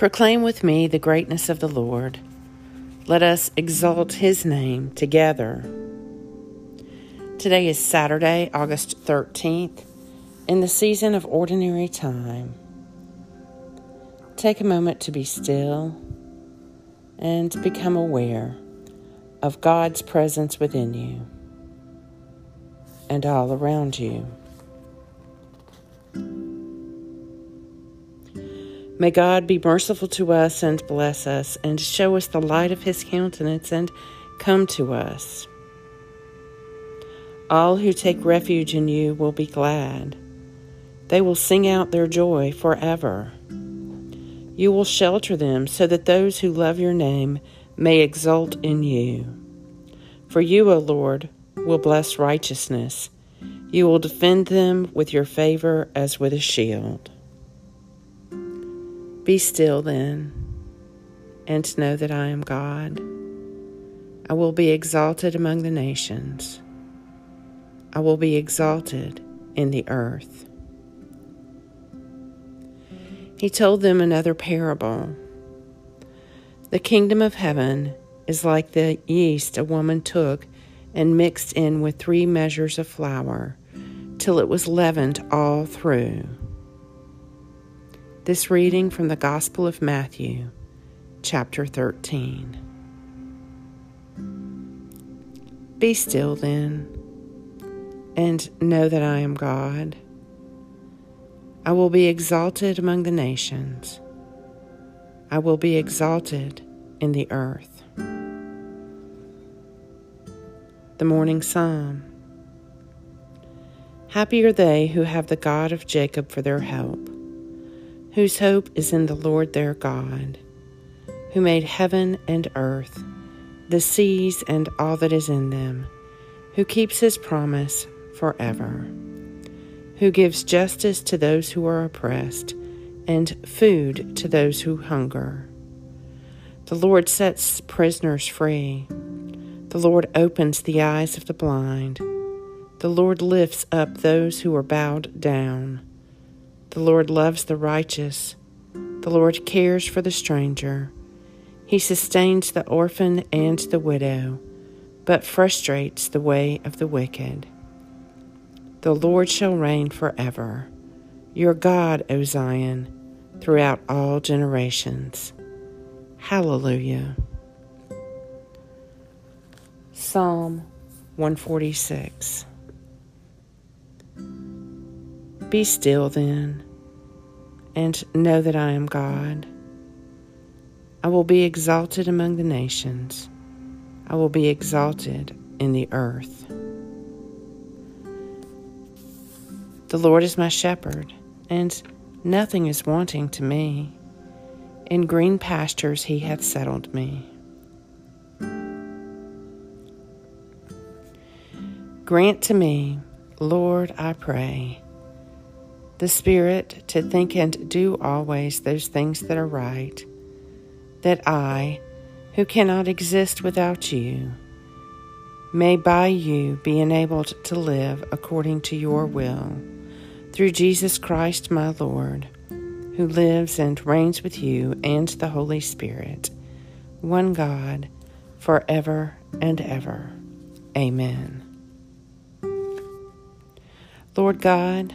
Proclaim with me the greatness of the Lord. Let us exalt his name together. Today is Saturday, August 13th, in the season of ordinary time. Take a moment to be still and become aware of God's presence within you and all around you. May God be merciful to us and bless us and show us the light of his countenance and come to us. All who take refuge in you will be glad. They will sing out their joy forever. You will shelter them so that those who love your name may exult in you. For you, O Lord, will bless righteousness. You will defend them with your favor as with a shield. Be still then, and know that I am God. I will be exalted among the nations. I will be exalted in the earth. He told them another parable. The kingdom of heaven is like the yeast a woman took and mixed in with three measures of flour till it was leavened all through. This reading from the Gospel of Matthew, chapter 13. Be still then, and know that I am God. I will be exalted among the nations. I will be exalted in the earth. The Morning Psalm. Happy are they who have the God of Jacob for their help whose hope is in the Lord their God, who made heaven and earth, the seas and all that is in them, who keeps his promise forever, who gives justice to those who are oppressed, and food to those who hunger. The Lord sets prisoners free. The Lord opens the eyes of the blind. The Lord lifts up those who are bowed down. The Lord loves the righteous. The Lord cares for the stranger. He sustains the orphan and the widow, but frustrates the way of the wicked. The Lord shall reign forever. Your God, O Zion, throughout all generations. Hallelujah. Psalm 146. Be still then, and know that I am God. I will be exalted among the nations, I will be exalted in the earth. The Lord is my shepherd, and nothing is wanting to me. In green pastures he hath settled me. Grant to me, Lord, I pray the Spirit to think and do always those things that are right, that I, who cannot exist without you, may by you be enabled to live according to your will, through Jesus Christ my Lord, who lives and reigns with you and the Holy Spirit, one God, forever and ever. Amen. Lord God,